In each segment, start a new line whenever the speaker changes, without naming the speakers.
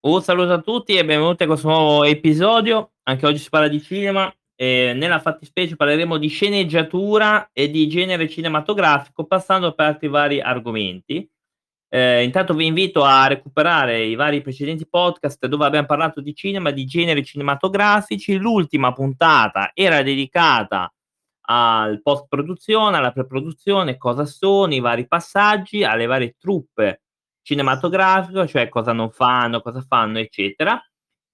Un saluto a tutti e benvenuti a questo nuovo episodio. Anche oggi si parla di cinema e nella fattispecie parleremo di sceneggiatura e di genere cinematografico, passando per altri vari argomenti. Ehm, intanto vi invito a recuperare i vari precedenti podcast dove abbiamo parlato di cinema, di generi cinematografici. L'ultima puntata era dedicata al post produzione, alla pre-produzione, cosa sono, i vari passaggi, alle varie truppe cinematografiche, cioè cosa non fanno, cosa fanno, eccetera.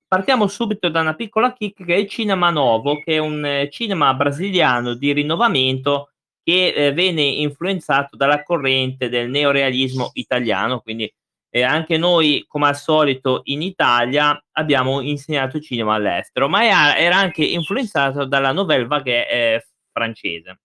Partiamo subito da una piccola kick che è il Cinema Novo, che è un eh, cinema brasiliano di rinnovamento che eh, venne influenzato dalla corrente del neorealismo italiano, quindi eh, anche noi, come al solito in Italia, abbiamo insegnato cinema all'estero, ma era anche influenzato dalla Nouvelle Vague eh, francese.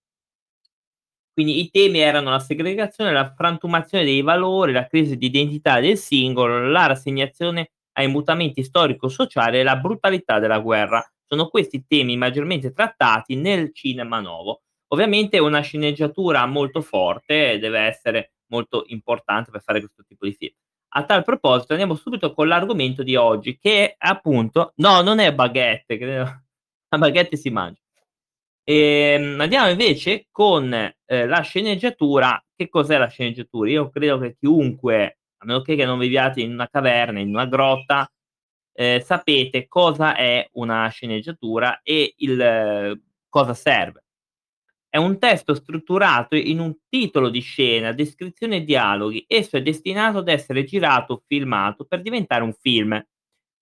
Quindi i temi erano la segregazione, la frantumazione dei valori, la crisi di identità del singolo, la rassegnazione ai mutamenti storico-sociali e la brutalità della guerra. Sono questi temi maggiormente trattati nel cinema nuovo. Ovviamente una sceneggiatura molto forte deve essere molto importante per fare questo tipo di film. A tal proposito andiamo subito con l'argomento di oggi che è appunto no, non è baguette, credo. La baguette si mangia. Ehm, andiamo invece con, ehm, la sceneggiatura. Che cos'è la sceneggiatura? Io credo che chiunque, a meno che non viviate in una caverna, in una grotta, ehm, sapete cosa è una sceneggiatura e il cosa serve. È un testo strutturato in un titolo di scena, descrizione e dialoghi. Esso è destinato ad essere girato o filmato per diventare un film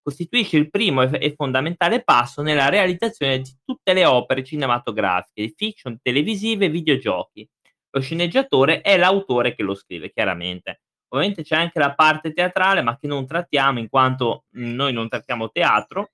costituisce il primo e, fondamentale passo nella realizzazione di tutte le opere cinematografiche, fiction, televisive e videogiochi. Lo sceneggiatore è l'autore che lo scrive, chiaramente. Ovviamente c'è anche la parte teatrale, ma che non trattiamo in quanto noi non trattiamo teatro.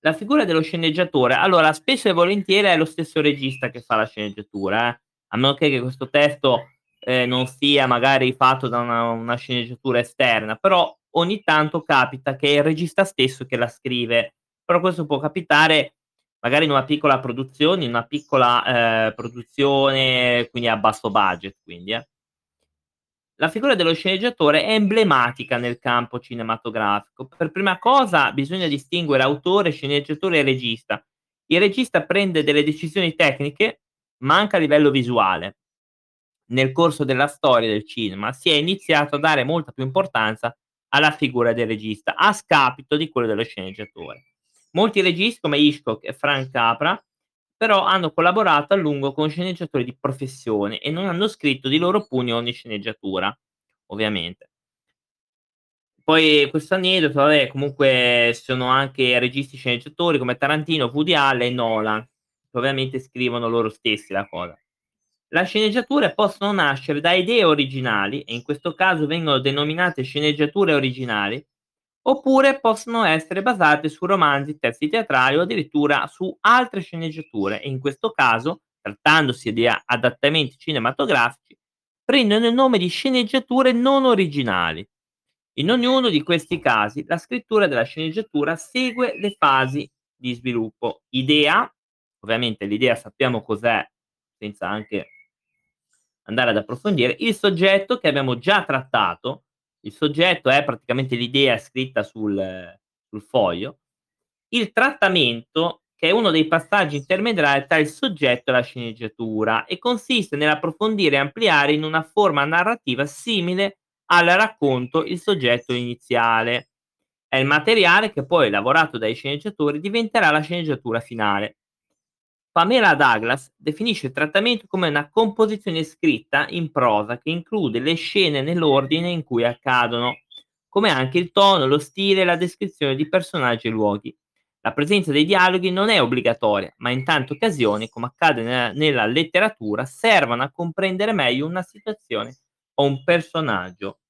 La figura dello sceneggiatore, allora, spesso e volentieri è lo stesso regista che fa la sceneggiatura, eh? a meno che questo testo eh, non sia magari fatto da una, una sceneggiatura esterna, però ogni tanto capita che è il regista stesso che la scrive, però questo può capitare magari in una piccola produzione, in una piccola eh, produzione, quindi a basso budget, quindi, eh. La figura dello sceneggiatore è emblematica nel campo cinematografico. Per prima cosa bisogna distinguere autore, sceneggiatore e regista. Il regista prende delle decisioni tecniche, ma anche a livello visuale. Nel corso della storia del cinema si è iniziato a dare molta più importanza alla figura del regista, a scapito di quello dello sceneggiatore. Molti registi come Hitchcock e Frank Capra però hanno collaborato a lungo con sceneggiatori di professione e non hanno scritto di loro pugno ogni sceneggiatura, ovviamente. Poi questo aneddoto, vabbè, comunque sono anche registi sceneggiatori come Tarantino, Woody Allen e Nolan, che ovviamente scrivono loro stessi la cosa. Le sceneggiature possono nascere da idee originali, e in questo caso vengono denominate sceneggiature originali, oppure possono essere basate su romanzi, testi teatrali o addirittura su altre sceneggiature, e in questo caso, trattandosi di adattamenti cinematografici, prendono il nome di sceneggiature non originali. In ognuno di questi casi la scrittura della sceneggiatura segue le fasi di sviluppo. Idea, ovviamente l'idea sappiamo cos'è, senza anche andare ad approfondire. Il soggetto che abbiamo già trattato, il soggetto è praticamente l'idea scritta sul, sul foglio, il trattamento che è uno dei passaggi intermediari tra il soggetto e la sceneggiatura e consiste nell'approfondire e ampliare in una forma narrativa simile al racconto il soggetto iniziale. È il materiale che poi, lavorato dai sceneggiatori, diventerà la sceneggiatura finale. Pamela Douglas definisce il trattamento come una composizione scritta in prosa che include le scene nell'ordine in cui accadono, come anche il tono, lo stile e la descrizione di personaggi e luoghi. La presenza dei dialoghi non è obbligatoria, ma in tante occasioni, come accade nella, nella letteratura, servono a comprendere meglio una situazione o un personaggio.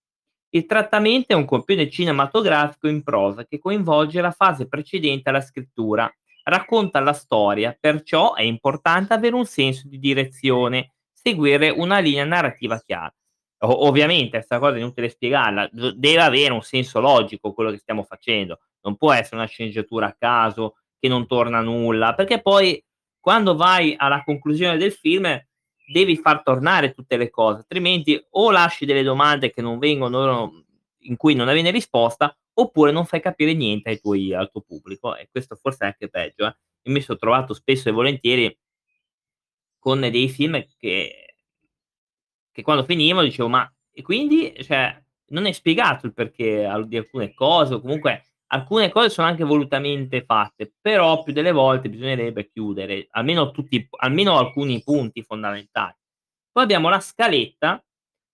Il trattamento è un compione cinematografico in prosa che coinvolge la fase precedente alla scrittura, racconta la storia, perciò è importante avere un senso di direzione, seguire una linea narrativa chiara. O- ovviamente questa cosa è inutile spiegarla, deve avere un senso logico quello che stiamo facendo, non può essere una sceneggiatura a caso che non torna a nulla, perché poi quando vai alla conclusione del film devi far tornare tutte le cose, altrimenti o lasci delle domande che non vengono in cui non avviene risposta, oppure non fai capire niente ai tuoi al tuo pubblico e questo forse è anche peggio, eh. Io mi son trovato spesso e volentieri con dei film che che quando finivano dicevo: "Ma e quindi?" Cioè, non è spiegato il perché di alcune cose o comunque alcune cose sono anche volutamente fatte, però più delle volte bisognerebbe chiudere almeno tutti almeno alcuni punti fondamentali. Poi abbiamo la scaletta,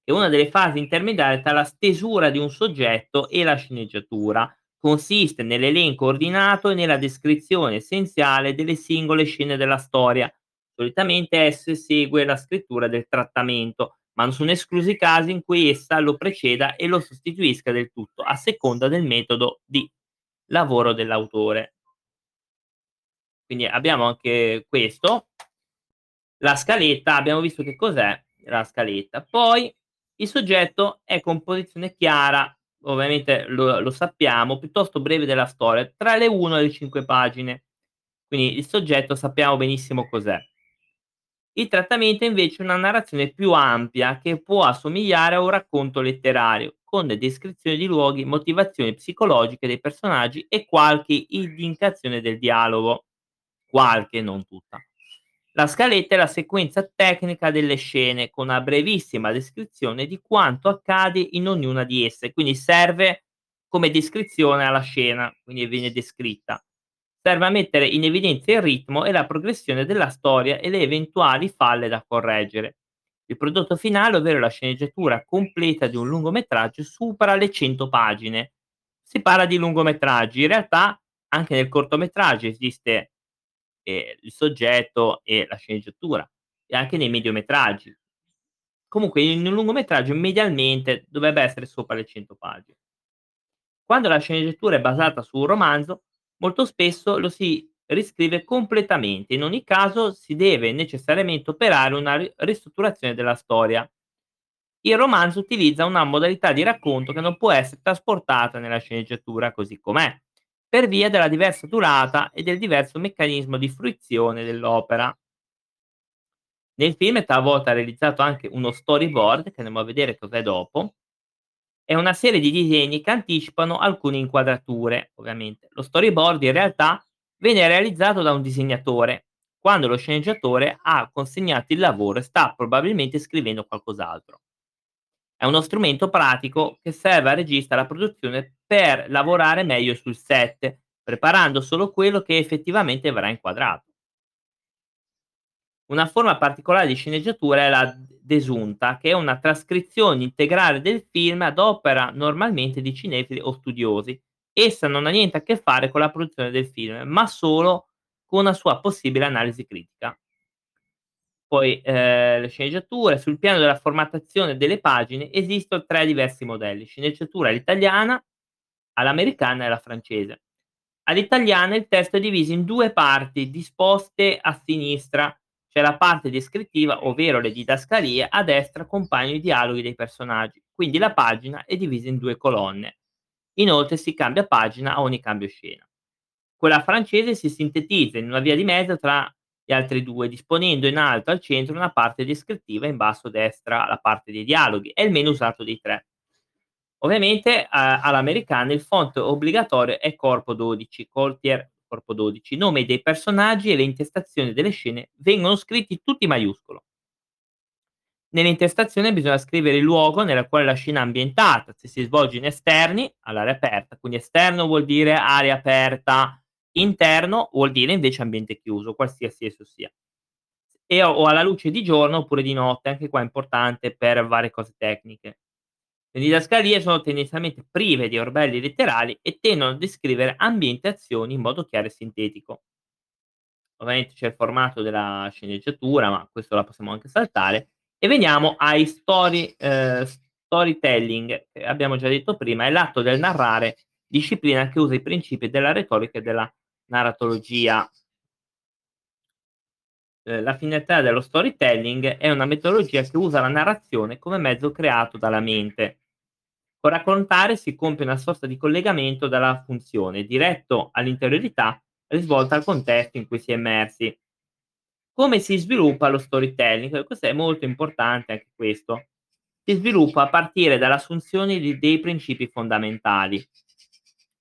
è una delle fasi intermediarie tra la stesura di un soggetto e la sceneggiatura. Consiste nell'elenco ordinato e nella descrizione essenziale delle singole scene della storia. Solitamente esse segue la scrittura del trattamento, ma non sono esclusi casi in cui essa lo preceda e lo sostituisca del tutto, a seconda del metodo di lavoro dell'autore. Quindi abbiamo anche questo. La scaletta, abbiamo visto che cos'è la scaletta. Poi il soggetto è composizione chiara, ovviamente lo, lo sappiamo, piuttosto breve della storia, tra le 1 e le 5 pagine. Quindi il soggetto sappiamo benissimo cos'è. Il trattamento è invece una narrazione più ampia che può assomigliare a un racconto letterario, con descrizioni di luoghi, motivazioni psicologiche dei personaggi e qualche indicazione del dialogo. Qualche, non tutta. La scaletta è la sequenza tecnica delle scene, con una brevissima descrizione di quanto accade in ognuna di esse, quindi serve come descrizione alla scena, quindi viene descritta serve a mettere in evidenza il ritmo e la progressione della storia e le eventuali falle da correggere. Il prodotto finale, ovvero la sceneggiatura completa di un lungometraggio, supera le 100 pagine. Si parla di lungometraggi, in realtà anche nel cortometraggio esiste eh, il soggetto e la sceneggiatura, e anche nei mediometraggi. Comunque in un lungometraggio medialmente dovrebbe essere sopra le 100 pagine. Quando la sceneggiatura è basata su un romanzo, molto spesso lo si riscrive completamente. In ogni caso si deve necessariamente operare una ristrutturazione della storia. Il romanzo utilizza una modalità di racconto che non può essere trasportata nella sceneggiatura così com'è, per via della diversa durata e del diverso meccanismo di fruizione dell'opera. Nel film è talvolta realizzato anche uno storyboard, che andiamo a vedere cos'è dopo, è una serie di disegni che anticipano alcune inquadrature, ovviamente. Lo storyboard in realtà viene realizzato da un disegnatore, quando lo sceneggiatore ha consegnato il lavoro e sta probabilmente scrivendo qualcos'altro. È uno strumento pratico che serve al regista alla produzione per lavorare meglio sul set, preparando solo quello che effettivamente verrà inquadrato. Una forma particolare di sceneggiatura è la desunta, che è una trascrizione integrale del film ad opera normalmente di cinefili o studiosi. Essa non ha niente a che fare con la produzione del film, ma solo con una sua possibile analisi critica. Poi eh, le sceneggiature, sul piano della formattazione delle pagine esistono tre diversi modelli, sceneggiatura all'italiana, all'americana e alla francese. All'italiana il testo è diviso in due parti disposte a sinistra c'è la parte descrittiva, ovvero le didascalie, a destra compagno i dialoghi dei personaggi, quindi la pagina è divisa in due colonne. Inoltre si cambia pagina a ogni cambio scena. Quella francese si sintetizza in una via di mezzo tra gli altri due, disponendo in alto al centro una parte descrittiva e in basso a destra la parte dei dialoghi, è il meno usato dei tre. Ovviamente eh, all'americana il font obbligatorio è corpo 12, Coltier corpo 12. I nomi dei personaggi e le intestazioni delle scene vengono scritti tutti in maiuscolo. Nell'intestazione bisogna scrivere il luogo nella quale la scena è ambientata, se si svolge in esterni, all'area aperta, quindi esterno vuol dire area aperta, interno vuol dire invece ambiente chiuso, qualsiasi esso sia. E o alla luce di giorno oppure di notte, anche qua è importante per varie cose tecniche. Le didascalie sono tendenzialmente prive di orbelli letterali e tendono a descrivere ambientazioni in modo chiaro e sintetico. Ovviamente c'è il formato della sceneggiatura, ma questo la possiamo anche saltare. E veniamo ai story, eh, storytelling, che abbiamo già detto prima, è l'atto del narrare, disciplina che usa i principi della retorica e della narratologia. Eh, la finalità dello storytelling è una metodologia che usa la narrazione come mezzo creato dalla mente raccontare si compie una sorta di collegamento dalla funzione, diretto all'interiorità, risvolta al contesto in cui si è immersi. Come si sviluppa lo storytelling? Questo è molto importante anche questo. Si sviluppa a partire dall'assunzione di, dei principi fondamentali.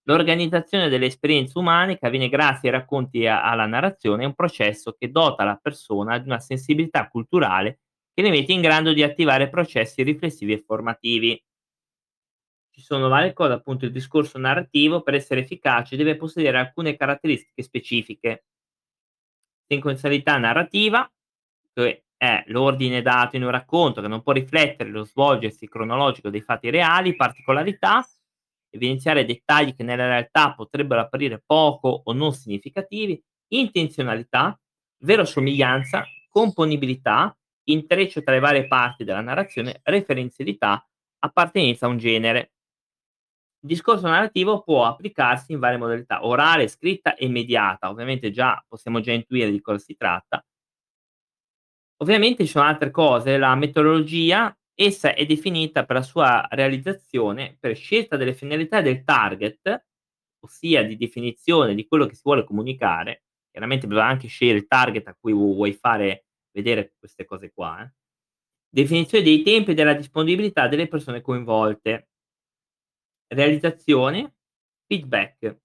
L'organizzazione delle esperienze umane che avviene grazie ai racconti e alla narrazione è un processo che dota la persona di una sensibilità culturale che le mette in grado di attivare processi riflessivi e formativi. Ci sono varie cose, appunto il discorso narrativo per essere efficace deve possedere alcune caratteristiche specifiche. Sequenzialità narrativa, che è l'ordine dato in un racconto che non può riflettere lo svolgersi cronologico dei fatti reali, particolarità, evidenziare dettagli che nella realtà potrebbero apparire poco o non significativi, intenzionalità, verosomiglianza, componibilità, intreccio tra le varie parti della narrazione, referenzialità, appartenenza a un genere. Il discorso narrativo può applicarsi in varie modalità, orale, scritta e immediata. Ovviamente già possiamo già intuire di cosa si tratta. Ovviamente ci sono altre cose, la metodologia, essa è definita per la sua realizzazione per scelta delle finalità del target, ossia di definizione di quello che si vuole comunicare. Chiaramente bisogna anche scegliere il target a cui vuoi fare vedere queste cose qua. Eh. Definizione dei tempi e della disponibilità delle persone coinvolte. Realizzazione, feedback.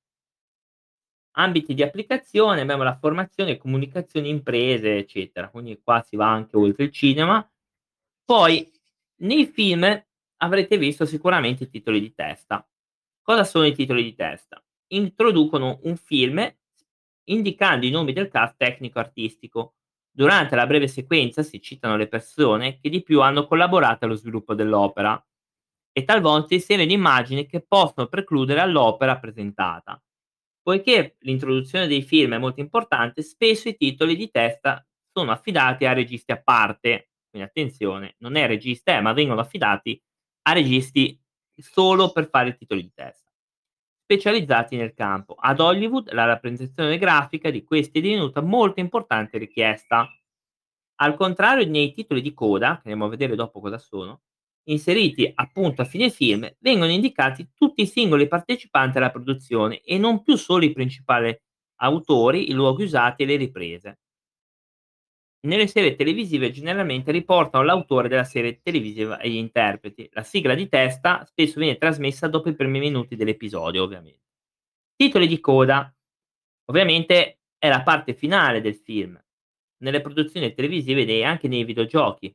Ambiti di applicazione, abbiamo la formazione, comunicazioni, imprese, eccetera. Quindi qua si va anche oltre il cinema. Poi nei film avrete visto sicuramente i titoli di testa. Cosa sono i titoli di testa? Introducono un film indicando i nomi del cast tecnico-artistico. Durante la breve sequenza si citano le persone che di più hanno collaborato allo sviluppo dell'opera e talvolta si inserire immagini che possono precludere all'opera presentata. Poiché l'introduzione dei film è molto importante, spesso i titoli di testa sono affidati a registi a parte. Quindi attenzione, non è regista, eh, ma vengono affidati a registi solo per fare i titoli di testa, specializzati nel campo. Ad Hollywood la rappresentazione grafica di questi è divenuta molto importante e richiesta. Al contrario nei titoli di coda, che andiamo a vedere dopo cosa sono, inseriti appunto a fine film, vengono indicati tutti i singoli partecipanti alla produzione e non più solo i principali autori, i luoghi usati e le riprese. Nelle serie televisive generalmente riportano l'autore della serie televisiva e gli interpreti. La sigla di testa spesso viene trasmessa dopo i primi minuti dell'episodio, ovviamente. Titoli di coda. Ovviamente è la parte finale del film. Nelle produzioni televisive e anche nei videogiochi.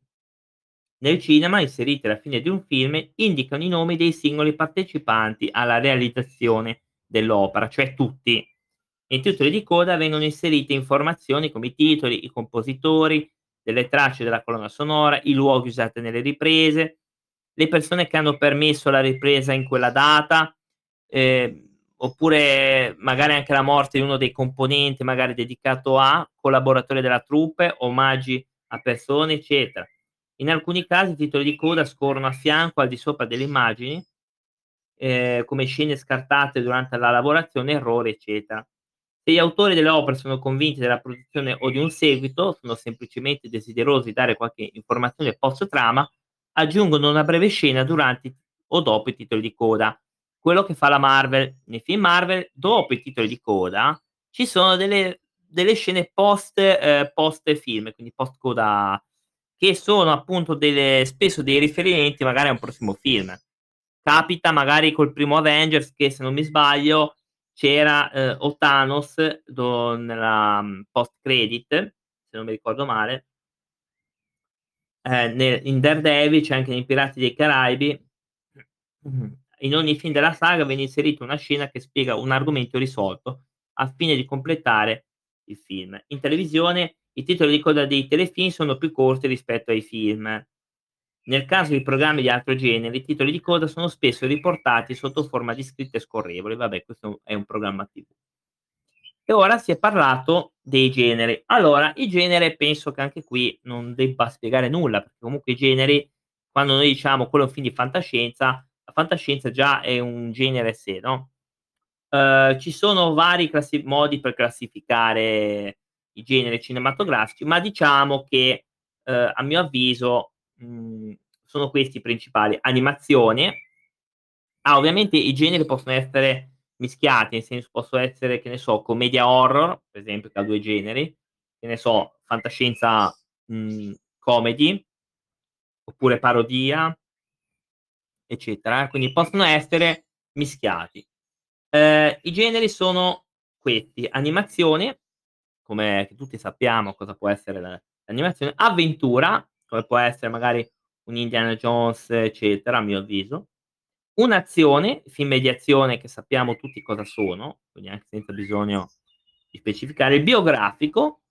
Nel cinema, inseriti alla fine di un film, indicano i nomi dei singoli partecipanti alla realizzazione dell'opera, cioè tutti. Nei titoli di coda vengono inserite informazioni come i titoli, i compositori, delle tracce della colonna sonora, i luoghi usati nelle riprese, le persone che hanno permesso la ripresa in quella data, eh, oppure magari anche la morte di uno dei componenti, magari dedicato a collaboratori della troupe, omaggi a persone, eccetera. In alcuni casi i titoli di coda scorrono a fianco, al di sopra delle immagini, eh, come scene scartate durante la lavorazione, errori, eccetera. Se gli autori delle opere sono convinti della produzione o di un seguito, sono semplicemente desiderosi di dare qualche informazione post-trama, aggiungono una breve scena durante o dopo i titoli di coda. Quello che fa la Marvel. Nei film Marvel, dopo i titoli di coda, ci sono delle, delle scene post, eh, post film, quindi post coda, che sono appunto delle, spesso dei riferimenti magari a un prossimo film. Capita magari col primo Avengers che, se non mi sbaglio, c'era eh, o Thanos do, nella um, post credit, se non mi ricordo male, eh, nel, in Daredevil c'è anche nei Pirati dei Caraibi. In ogni film della saga viene inserita una scena che spiega un argomento risolto al fine di completare il film. In televisione i titoli di coda dei telefilm sono più corti rispetto ai film. Nel caso di programmi di altro genere, i titoli di coda sono spesso riportati sotto forma di scritte scorrevoli. Vabbè, questo è un programma TV. E ora si è parlato dei generi. Allora, i generi penso che anche qui non debba spiegare nulla, perché comunque i generi, quando noi diciamo quello è un film di fantascienza, la fantascienza già è un genere a sé, no? Uh, ci sono vari classi- modi per classificare i generi cinematografici, ma diciamo che uh, a mio avviso mh, mhmm, sono questi i principali. Animazione. Ah, ovviamente i generi possono essere mischiati, nel senso possono essere, che ne so, commedia horror, per esempio, che ha due generi, che ne so, fantascienza mh, mhmm, comedy, oppure parodia, eccetera. Quindi possono essere mischiati. Ehm, i generi sono questi: animazione, come tutti sappiamo cosa può essere la l'animazione, avventura, come può essere magari un Indiana Jones, eccetera, a mio avviso, un'azione, film di azione che sappiamo tutti cosa sono, quindi anche senza bisogno di specificare, il biografico,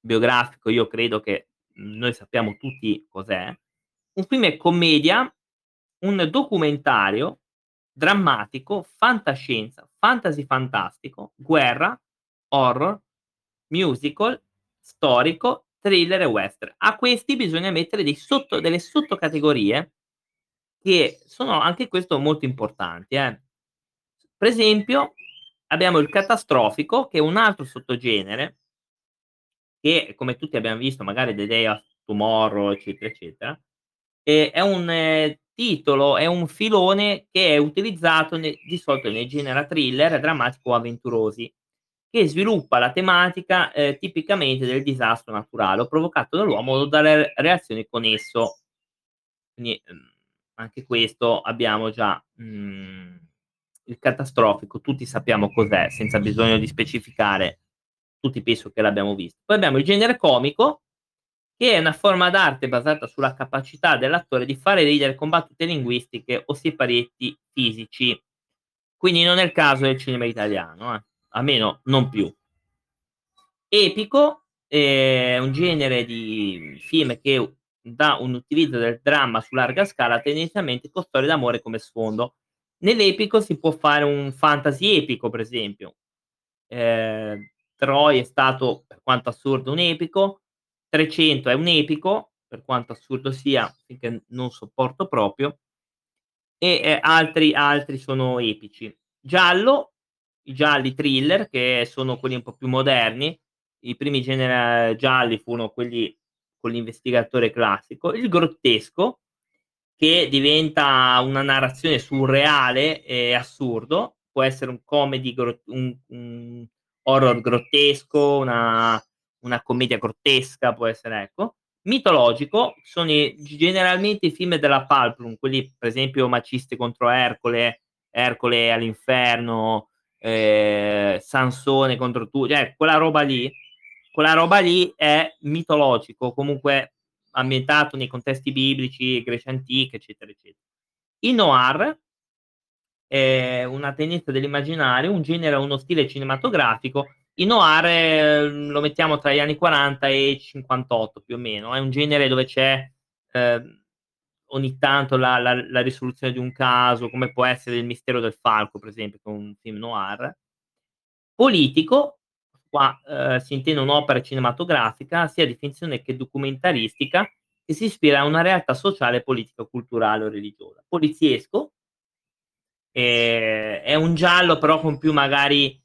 biografico io credo che, noi sappiamo tutti cos'è, un film è commedia, un documentario, drammatico, fantascienza, fantasy fantastico, guerra, horror, musical, storico, thriller e western. A questi bisogna mettere sotto delle sottocategorie che sono anche questo molto importanti, eh. Per esempio, abbiamo il catastrofico, che è un altro sottogenere che, come tutti abbiam visto, magari The Day After Tomorrow, eccetera, eccetera, è un titolo, è un filone che è utilizzato ne di solito nei genera thriller, drammatico o avventurosi, che sviluppa la tematica, ehm, tipicamente del disastro naturale provocato dall'uomo o dalle reazioni con esso. Quindi, mhmm, anche questo abbiamo già, mhmm, il catastrofico, tutti sappiamo cos'è, senza bisogno di specificare, tutti penso che l'abbiamo visto. Poi abbiamo il genere comico, che è una forma d'arte basata sulla capacità dell'attore di fare ridere con battute linguistiche o siparietti fisici. Quindi non è il caso del cinema italiano, eh, almeno non più. Epico è un genere di film che dà un utilizzo del dramma su larga scala, tendenzialmente con storie d'amore come sfondo. Nell'epico si può fare un fantasy epico, per esempio. Ehm, Troy è stato, per quanto assurdo, un epico, 300 è un epico, per quanto assurdo sia, finché non sopporto proprio, e, ehm, altri altri sono epici. Giallo, i gialli thriller, che sono quelli un po' più moderni, i primi genere gialli furono quelli con l'investigatore classico, il grottesco, che diventa una narrazione surreale e assurdo, può essere un comedy gro un un horror grottesco, una una commedia grottesca, può essere ecco. Mitologico, sono i generalmente i film della Pulp, quelli per esempio Maciste contro Ercole, Ercole all'inferno, ehm, Sansone contro tu cioè quella roba lì quella roba lì è mitologico, comunque ambientato nei contesti biblici, Grecia antica, eccetera, eccetera. Il noir è una tendenza dell'immaginario, un genere, uno stile cinematografico. Il noir lo mettiamo tra gli anni '40 e '58 più o meno, è un genere dove c'è, ehm, ogni tanto la la la risoluzione di un caso, come può essere Il mistero del falco, per esempio, che è un film noir. Politico, qua, ehm, si intende un'opera cinematografica, sia di finzione che documentaristica, che si ispira a una realtà sociale, politica, culturale o religiosa. Poliziesco ehm, è un giallo però con più magari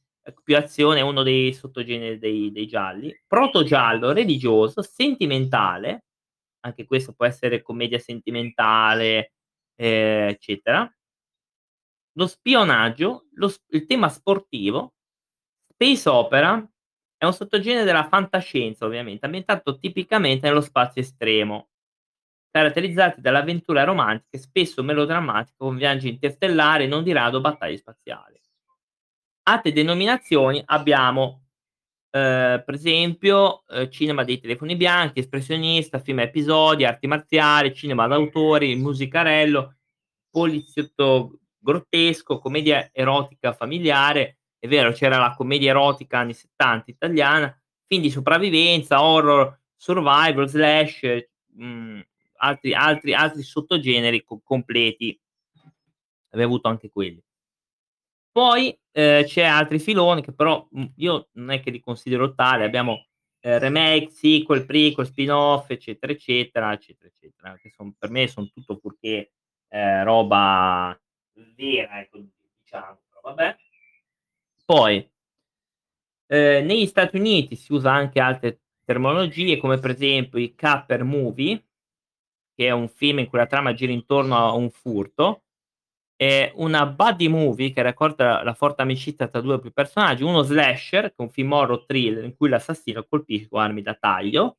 più azione, è uno dei sottogeneri dei dei gialli. Protogiallo religioso, sentimentale, anche questo può essere commedia sentimentale, ehm, eccetera. Lo spionaggio, lo il tema sportivo, space opera, è un sottogenere della fantascienza ovviamente, ambientato tipicamente nello spazio estremo, caratterizzati dall'avventura romantica e spesso melodrammatico con viaggi interstellari e non di rado battaglie spaziali. Altre denominazioni abbiamo, ehm, per esempio, ehm, cinema dei telefoni bianchi, espressionista, film a episodi, arti marziali, cinema d'autore, musicarello, poliziotto grottesco, commedia erotica familiare. È vero, c'era la commedia erotica anni '70 italiana, film di sopravvivenza, horror, survival, slash, mhmm, altri altri altri sottogeneri co completi. Abbiamo avuto anche quelli. Poi, ehm, c'è altri filoni che però, io non è che li considero tali, abbiamo, ehm, remake, sequel, prequel, spin-off, eccetera, eccetera, eccetera, eccetera, che son per me son tutto fuorché, ehm, roba vera, ecco, diciamo, però vabbè. Poi ehm, negli Stati Uniti si usa anche altre terminologie, come per esempio i caper movie, che è un film in cui la trama gira intorno a un furto, e una buddy movie che racconta la forte amicizia tra 2 o più personaggi, uno slasher, che è un film horror thriller in cui l'assassino colpisce con armi da taglio.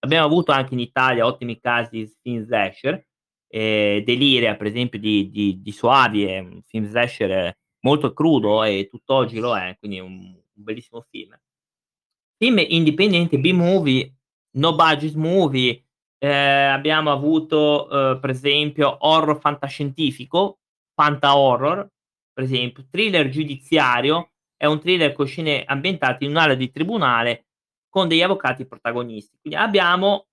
Abbiamo avuto anche in Italia ottimi casi di film slasher, ehm, Deliria per esempio di di di Soavi è un film slasher molto crudo e tutt'oggi lo è, quindi un un bellissimo film. Film indipendenti, B-movie, no budget movie, ehm, abbiamo avuto, uhm, per esempio horror fantascientifico, Fanta-horror, per esempio, thriller giudiziario, è un thriller con scene ambientate in un'area di tribunale con degli avvocati protagonisti. Quindi abbiamo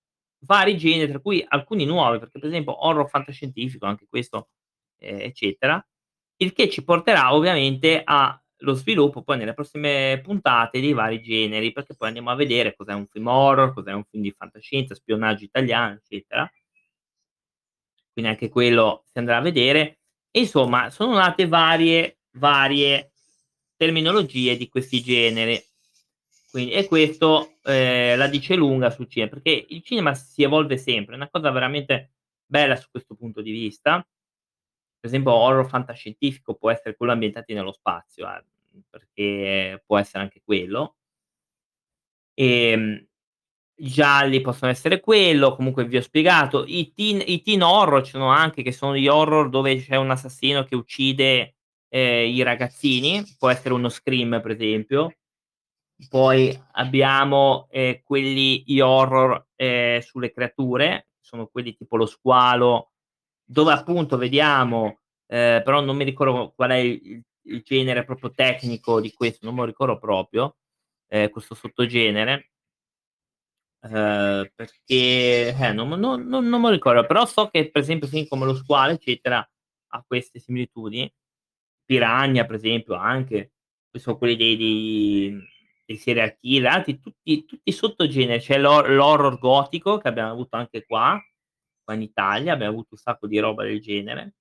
vari generi, tra cui alcuni nuovi, perché per esempio horror fantascientifico, anche questo, ehm, eccetera, il che ci porterà ovviamente allo sviluppo poi nelle prossime puntate dei vari generi, perché poi andiamo a vedere cos'è un film horror, cos'è un film di fantascienza, spionaggio italiano, eccetera. Quindi anche quello si andrà a vedere. E insomma, sono nate varie varie terminologie di questi generi. Quindi e questo, ehm, la dice lunga sul cinema, perché il cinema si evolve sempre, è una cosa veramente bella su questo punto di vista. Per esempio horror fantascientifico può essere quello ambientati nello spazio, eh, perché può essere anche quello. Ehm, i gialli possono essere quello, comunque vi ho spiegato. I teen i teen horror ci sono anche, che sono gli horror dove c'è un assassino che uccide, ehm, i ragazzini, può essere uno Scream per esempio. Poi abbiamo, ehm, quelli gli horror, ehm, sulle creature, sono quelli tipo Lo squalo, dove appunto vediamo, ehm, però non mi ricordo qual è il il genere proprio tecnico di questo, non me lo ricordo proprio, ehm, questo sottogenere. Ehm, perché eh, non non non non lo ricordo, però so che per esempio film come Lo squalo, eccetera, ha queste similitudini. Piranha per esempio anche, che so quelli dei dei dei serial killer, anzi tutti tutti sottogeneri. C'è l'hor l'horror gotico che abbiamo avuto anche qua, qua in Italia, abbiamo avuto un sacco di roba del genere.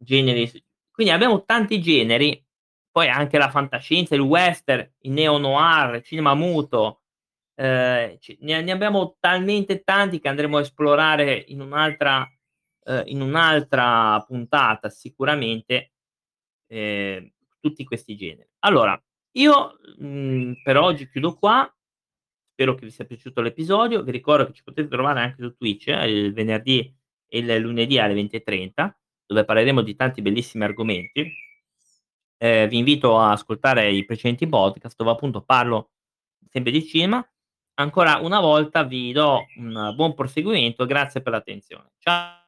Generi quindi abbiamo tanti generi, poi anche la fantascienza, il western, il neo-noir, il cinema muto, c ne ne abbiamo talmente tanti che andremo a esplorare in un'altra ehm, in un'altra puntata sicuramente, ehm, tutti questi generi. Allora, io, mhmm, per oggi chiudo qua. Spero che vi sia piaciuto l'episodio. Vi ricordo che ci potete trovare anche su Twitch, eh, il venerdì e il lunedì alle 20:30, dove parleremo di tanti bellissimi argomenti. Ehm, vi invito a ascoltare i precedenti podcast dove appunto parlo sempre di cinema. Ancora una volta vi do un buon proseguimento, grazie per l'attenzione. Cia